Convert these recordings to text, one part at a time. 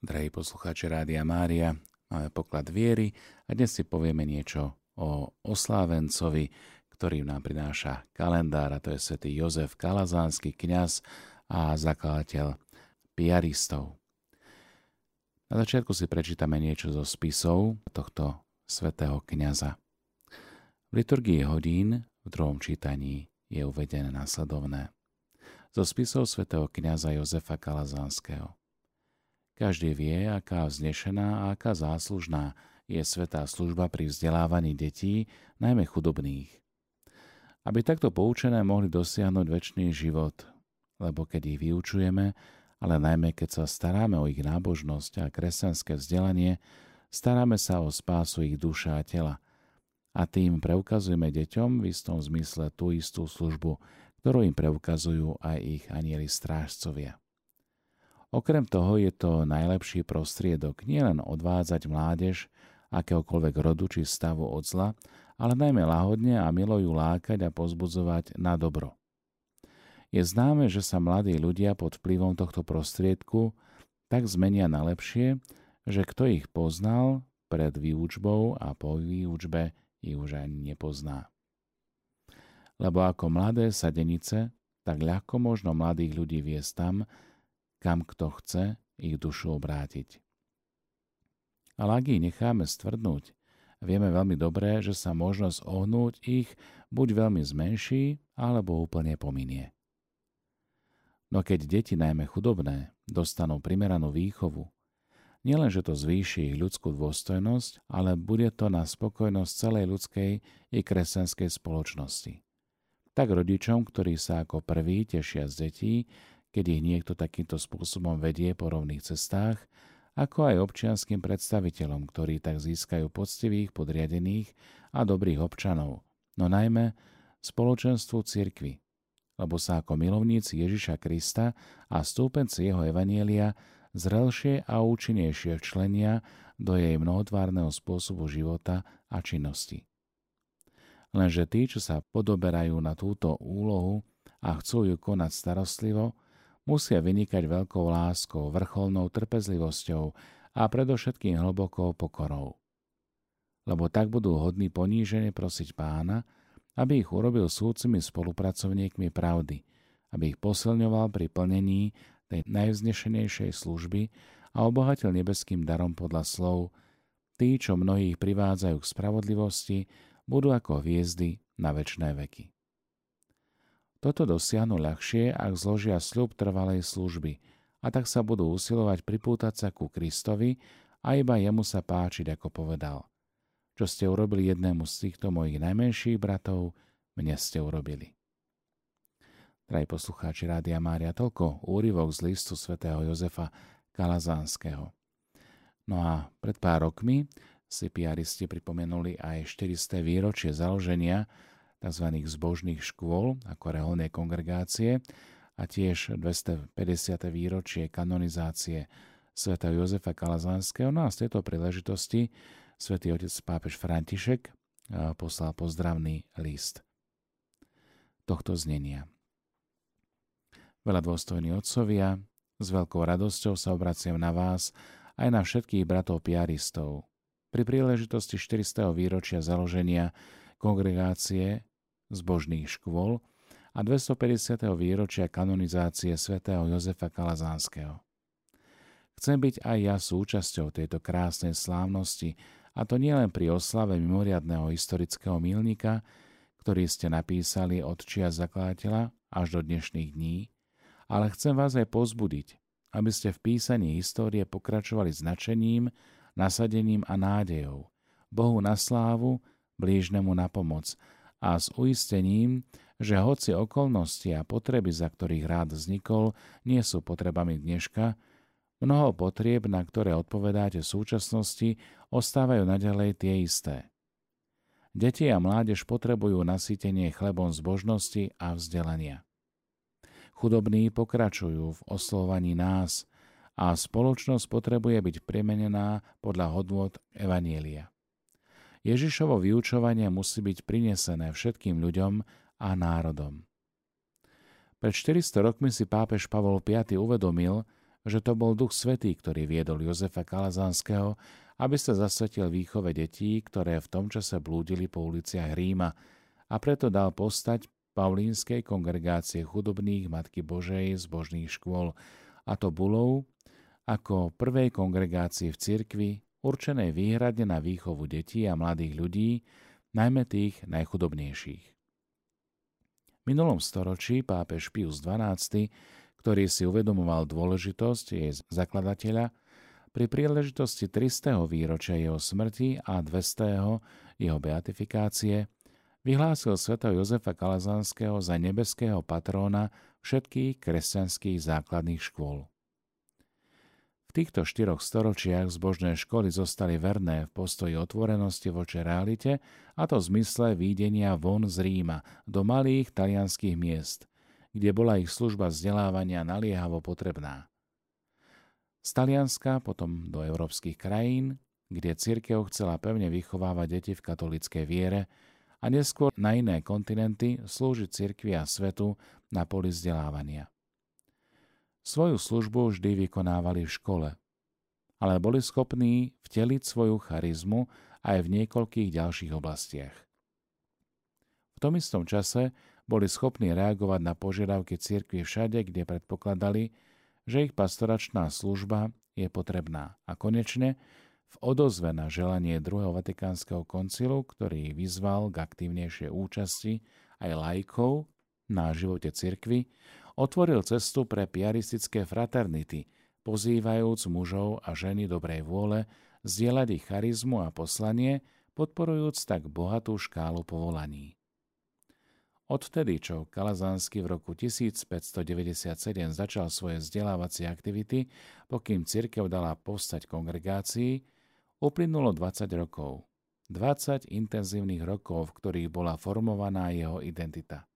Drahí poslucháči Rádia Mária, máme poklad viery a dnes si povieme niečo o oslávencovi, ktorý nám prináša kalendár, a to je svätý Jozef Kalazánsky, kňaz a zakladateľ piaristov. Na začiatku si prečítame niečo zo spisov tohto svätého kňaza. V liturgii hodín v druhom čítaní je uvedené následovné. Zo spisov svätého kňaza Jozefa Kalazánskeho. Každý vie, aká vznešená a aká záslužná je svetá služba pri vzdelávaní detí, najmä chudobných. Aby takto poučené mohli dosiahnuť väčší život, lebo keď ich vyučujeme, ale najmä keď sa staráme o ich nábožnosť a kresťanské vzdelanie, staráme sa o spásu ich duša a tela. A tým preukazujeme deťom v istom zmysle tú istú službu, ktorú im preukazujú aj ich anieli strážcovia. Okrem toho je to najlepší prostriedok nielen odvádzať mládež akéhokoľvek rodu či stavu od zla, ale najmä lahodne a milo ju lákať a pozbudzovať na dobro. Je známe, že sa mladí ľudia pod vplyvom tohto prostriedku tak zmenia na lepšie, že kto ich poznal pred výučbou a po výučbe ich už ani nepozná. Lebo ako mladé sadenice, tak ľahko možno mladých ľudí viesť tam, kam kto chce ich dušu obrátiť. Ale ak ich necháme stvrdnúť, vieme veľmi dobre, že sa možnosť ohnúť ich buď veľmi zmenší, alebo úplne pominie. No keď deti, najmä chudobné, dostanú primeranú výchovu, nielen, že to zvýši ich ľudskú dôstojnosť, ale bude to na spokojnosť celej ľudskej i kresťanskej spoločnosti. Tak rodičom, ktorí sa ako prví tešia z detí, keď ich niekto takýmto spôsobom vedie po rovných cestách, ako aj občianským predstaviteľom, ktorí tak získajú poctivých, podriadených a dobrých občanov, no najmä spoločenstvu cirkvy, lebo sa ako milovníci Ježiša Krista a stúpenci jeho evanielia zrelšie a účinnejšie včlenia do jej mnohotvárneho spôsobu života a činnosti. Lenže tí, čo sa podoberajú na túto úlohu a chcú ju konať starostlivo, musia vynikať veľkou láskou, vrcholnou trpezlivosťou a predovšetkým hlbokou pokorou. Lebo tak budú hodní ponížene prosiť pána, aby ich urobil súcimi spolupracovníkmi pravdy, aby ich posilňoval pri plnení tej najvznešenejšej služby a obohatil nebeským darom podľa slov Tí, čo mnohých privádzajú k spravodlivosti, budú ako hviezdy na väčšné veky. Toto dosiahnu ľahšie, ak zložia sľub trvalej služby a tak sa budú usilovať pripútať sa ku Kristovi a iba jemu sa páčiť, ako povedal. Čo ste urobili jednému z týchto mojich najmenších bratov, mne ste urobili. Drahí poslucháči Rádia Mária, toľko úryvok z listu svätého Jozefa Kalazánskeho. No a pred pár rokmi si piaristi pripomenuli aj 400. výročie založenia tzv. zbožných škôl ako reholnej kongregácie a tiež 250. výročie kanonizácie svätého Jozefa Kalazanského. No a z tejto príležitosti svätý otec pápež František poslal pozdravný list tohto znenia. Veľa dôstojní otcovia, s veľkou radosťou sa obraciam na vás aj na všetkých bratov piaristov. Pri príležitosti 400. výročia založenia kongregácie zbožných škôl a 250. výročia kanonizácie svätého Jozefa Kalazánskeho. Chcem byť aj ja súčasťou tejto krásnej slávnosti, a to nielen pri oslave mimoriadného historického milníka, ktorý ste napísali od čia zakladateľa až do dnešných dní, ale chcem vás aj pozbudiť, aby ste v písaní histórie pokračovali značením, nasadením a nádejou, Bohu na slávu, blížnemu na pomoc a s uistením, že hoci okolnosti a potreby, za ktorých rád vznikol, nie sú potrebami dneška, mnoho potrieb, na ktoré odpovedáte v súčasnosti, ostávajú naďalej tie isté. Deti a mládež potrebujú nasýtenie chlebom zbožnosti a vzdelania. Chudobní pokračujú v oslovovaní nás a spoločnosť potrebuje byť premenená podľa hodnot Evanielia. Ježišovo vyučovanie musí byť prinesené všetkým ľuďom a národom. Pred 400 rokmi si pápež Pavol V uvedomil, že to bol Duch Svetý, ktorý viedol Jozefa Kalazanského, aby sa zasvetil výchove detí, ktoré v tom čase blúdili po uliciach Ríma a preto dal postať Paulínskej kongregácie chudobných Matky Božej z božných škôl, a to bulou ako prvej kongregácii v cirkvi určenej výhradne na výchovu detí a mladých ľudí, najmä tých najchudobnejších. V minulom storočí pápež Pius XII, ktorý si uvedomoval dôležitosť jej zakladateľa, pri príležitosti 300. výročia jeho smrti a 200. jeho beatifikácie vyhlásil svätého Jozefa Kalazanského za nebeského patróna všetkých kresťanských základných škôl. V týchto štyroch storočiach zbožné školy zostali verné v postoji otvorenosti voči realite, a to v zmysle výdenia von z Ríma do malých talianských miest, kde bola ich služba vzdelávania naliehavo potrebná. Z Talianska potom do európskych krajín, kde církev chcela pevne vychovávať deti v katolíckej viere a neskôr na iné kontinenty slúžiť cirkvi a svetu na poli vzdelávania. Svoju službu vždy vykonávali v škole, ale boli schopní vteliť svoju charizmu aj v niekoľkých ďalších oblastiach. V tom istom čase boli schopní reagovať na požiadavky cirkvi všade, kde predpokladali, že ich pastoračná služba je potrebná. A konečne v odozve na želanie druhého Vatikánskeho koncilu, ktorý vyzval k aktívnejšej účasti aj lajkov na živote cirkvy, otvoril cestu pre piaristické fraternity, pozývajúc mužov a ženy dobrej vôle zdieľať ich charizmu a poslanie, podporujúc tak bohatú škálu povolaní. Odvtedy, čo Kalazánsky v roku 1597 začal svoje vzdelávacie aktivity, pokým cirkev dala postať kongregácii, uplynulo 20 rokov. 20 intenzívnych rokov, v ktorých bola formovaná jeho identita.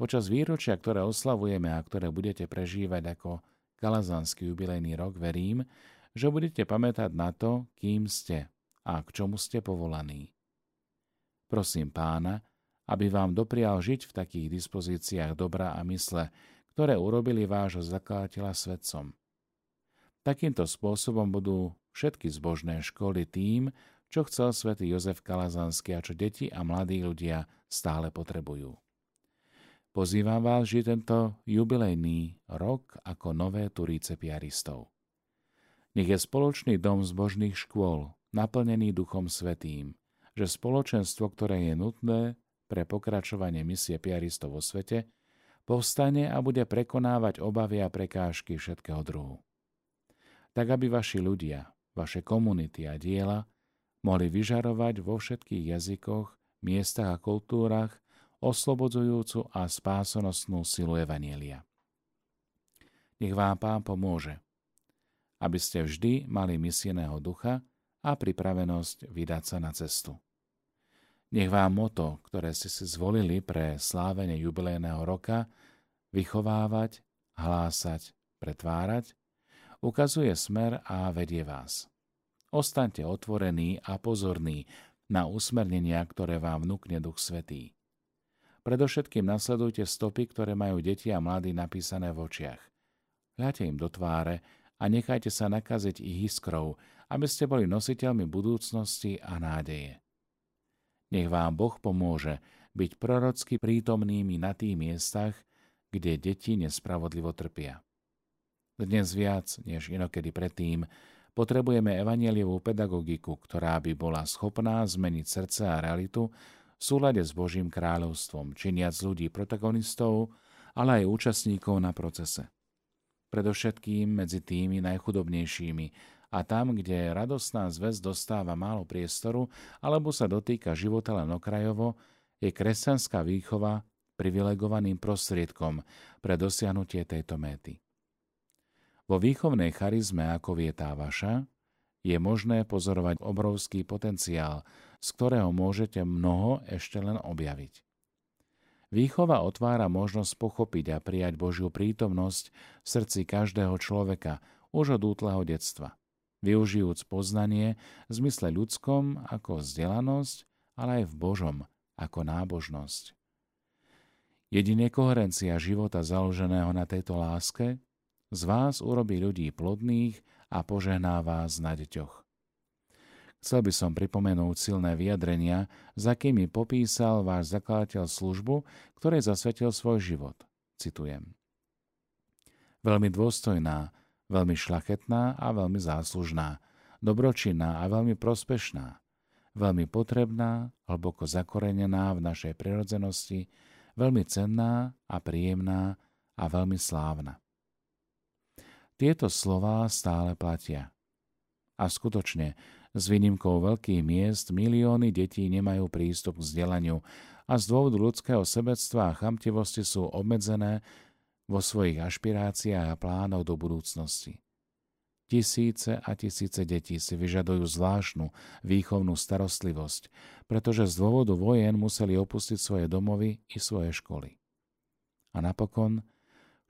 Počas výročia, ktoré oslavujeme a ktoré budete prežívať ako kalazanský jubilejný rok, verím, že budete pamätať na to, kým ste a k čomu ste povolaní. Prosím pána, aby vám doprial žiť v takých dispozíciách dobra a mysle, ktoré urobili vášho zakladateľa svetcom. Takýmto spôsobom budú všetky zbožné školy tým, čo chcel svätý Jozef Kalazanský a čo deti a mladí ľudia stále potrebujú. Pozývam vás žiť tento jubilejný rok ako nové turíce piaristov. Nech je spoločný dom zbožných škôl, naplnený Duchom Svetým, že spoločenstvo, ktoré je nutné pre pokračovanie misie piaristov vo svete, povstane a bude prekonávať obavy a prekážky všetkého druhu. Tak aby vaši ľudia, vaše komunity a diela mohli vyžarovať vo všetkých jazykoch, miestach a kultúrach oslobodzujúcu a spásonosnú silu Evanielia. Nech vám Pán pomôže, aby ste vždy mali misijného ducha a pripravenosť vydať sa na cestu. Nech vám moto, ktoré ste si zvolili pre slávenie jubilejného roka, vychovávať, hlásať, pretvárať, ukazuje smer a vedie vás. Ostaňte otvorení a pozorní na usmernenia, ktoré vám vnúkne Duch Svetý. Predovšetkým nasledujte stopy, ktoré majú deti a mladí napísané v očiach. Hľadte im do tváre a nechajte sa nakaziť ich iskrou, aby ste boli nositeľmi budúcnosti a nádeje. Nech vám Boh pomôže byť prorocky prítomnými na tých miestach, kde deti nespravodlivo trpia. Dnes viac než inokedy predtým potrebujeme evanielievú pedagogiku, ktorá by bola schopná zmeniť srdce a realitu súlade s Božím kráľovstvom, činiac ľudí protagonistov, ale aj účastníkov na procese. Predovšetkým medzi tými najchudobnejšími a tam, kde radostná zväz dostáva málo priestoru alebo sa dotýka života len okrajovo, je kresťanská výchova privilegovaným prostriedkom pre dosiahnutie tejto méty. Vo výchovnej charizme, ako vie tá vaša, je možné pozorovať obrovský potenciál, z ktorého môžete mnoho ešte len objaviť. Výchova otvára možnosť pochopiť a prijať Božiu prítomnosť v srdci každého človeka už od útleho detstva, využijúc poznanie v zmysle ľudskom ako vzdelanosť, ale aj v Božom ako nábožnosť. Jedine koherencia života založeného na tejto láske z vás urobí ľudí plodných a požehná vás na deťoch. Chcel by som pripomenúť silné vyjadrenia, za akými popísal váš zakladateľ službu, ktorej zasvetil svoj život. Citujem. Veľmi dôstojná, veľmi šlachetná a veľmi záslužná, dobročinná a veľmi prospešná, veľmi potrebná, hlboko zakorenená v našej prirodzenosti, veľmi cenná a príjemná a veľmi slávna. Tieto slová stále platia. A skutočne, s výnimkou veľkých miest milióny detí nemajú prístup k vzdelaniu a z dôvodu ľudského sebectva a chamtivosti sú obmedzené vo svojich ašpiráciách a plánoch do budúcnosti. Tisíce a tisíce detí si vyžadujú zvláštnu výchovnú starostlivosť, pretože z dôvodu vojen museli opustiť svoje domovy i svoje školy. A napokon,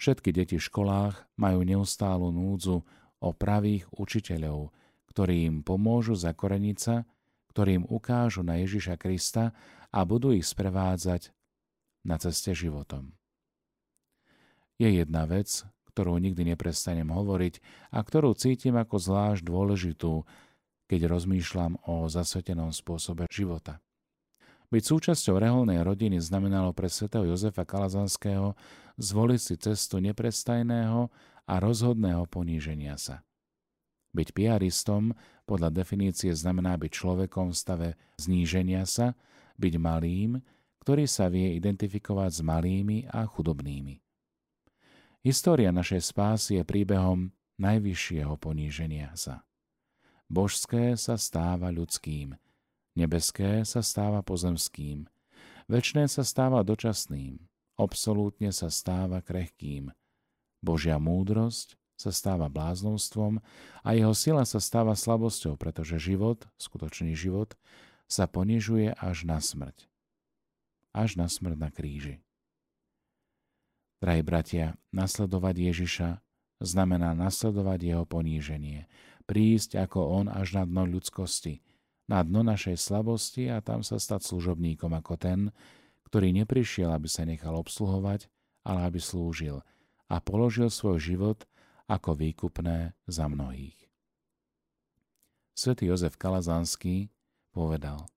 všetky deti v školách majú neustálu núdzu o pravých učiteľov, ktorí im pomôžu zakoreniť sa, ktorí im ukážu na Ježiša Krista a budú ich sprevádzať na ceste životom. Je jedna vec, ktorú nikdy neprestanem hovoriť a ktorú cítim ako zvlášť dôležitú, keď rozmýšľam o zasvetenom spôsobe života. Byť súčasťou reholnej rodiny znamenalo pre svätého Jozefa Kalazanského zvoliť si cestu neprestajného a rozhodného poníženia sa. Byť piaristom podľa definície znamená byť človekom v stave zníženia sa, byť malým, ktorý sa vie identifikovať s malými a chudobnými. História našej spásy je príbehom najvyššieho poníženia sa. Božské sa stáva ľudským, nebeské sa stáva pozemským, väčšné sa stáva dočasným, absolútne sa stáva krehkým. Božia múdrosť sa stáva bláznovstvom a jeho sila sa stáva slabosťou, pretože život, skutočný život, sa ponižuje až na smrť. Až na smrť na kríži. Drahí bratia, nasledovať Ježiša znamená nasledovať jeho poníženie, prísť ako on až na dno ľudskosti, na dno našej slabosti a tam sa stať služobníkom ako ten, ktorý neprišiel, aby sa nechal obsluhovať, ale aby slúžil a položil svoj život ako výkupné za mnohých. Svetý Jozef Kalazanský povedal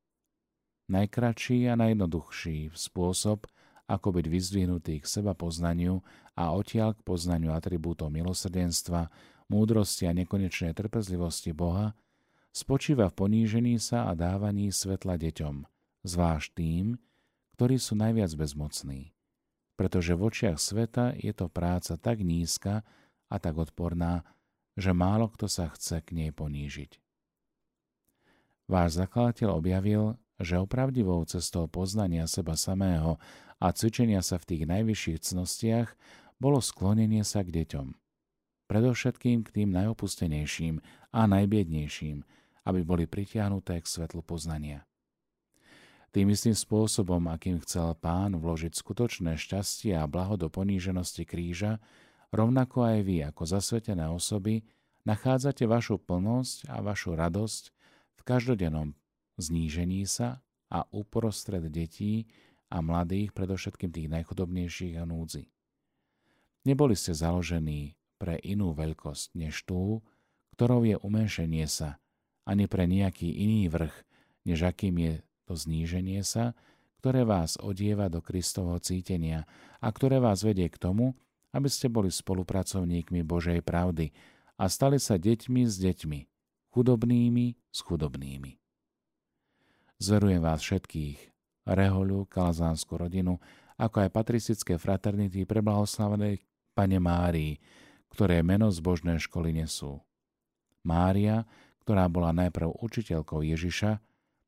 Najkračší a najjednoduchší spôsob, ako byť vyzdvihnutý k seba poznaniu a odtiaľ k poznaniu atribútov milosrdenstva, múdrosti a nekonečnej trpezlivosti Boha, spočíva v ponížení sa a dávaní svetla deťom, zvlášť tým, ktorí sú najviac bezmocní. Pretože v očiach sveta je to práca tak nízka, a tak odporná, že málo kto sa chce k nej ponížiť. Váš zakladateľ objavil, že opravdivou cestou poznania seba samého a cvičenia sa v tých najvyšších cnostiach bolo sklonenie sa k deťom. Predovšetkým k tým najopustenejším a najbiednejším, aby boli pritiahnuté k svetlu poznania. Tým istým spôsobom, akým chcel pán vložiť skutočné šťastie a blaho do poníženosti kríža, Rovnako aj vy, ako zasvetené osoby, nachádzate vašu plnosť a vašu radosť v každodennom znížení sa a uprostred detí a mladých, predovšetkým tých najchudobnejších a núdzi. Neboli ste založení pre inú veľkosť než tú, ktorou je umenšenie sa, ani pre nejaký iný vrch, než akým je to zníženie sa, ktoré vás odieva do Kristovho cítenia a ktoré vás vedie k tomu, aby ste boli spolupracovníkmi Božej pravdy a stali sa deťmi s deťmi, chudobnými s chudobnými. Zverujem vás všetkých, Rehoľu, Kalazánsku rodinu, ako aj patristické fraternity preblahoslavenej Pane Márii, ktoré meno zbožné školy nesú. Mária, ktorá bola najprv učiteľkou Ježiša,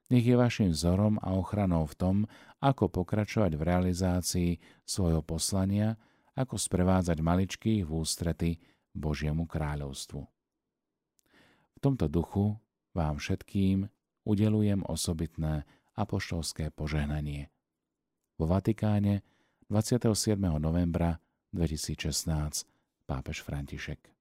nech je vašim vzorom a ochranou v tom, ako pokračovať v realizácii svojho poslania ako sprevádzať maličkých v ústrety Božiemu kráľovstvu. V tomto duchu vám všetkým udelujem osobitné apoštolské požehnanie. Vo Vatikáne 27. novembra 2016 pápež František.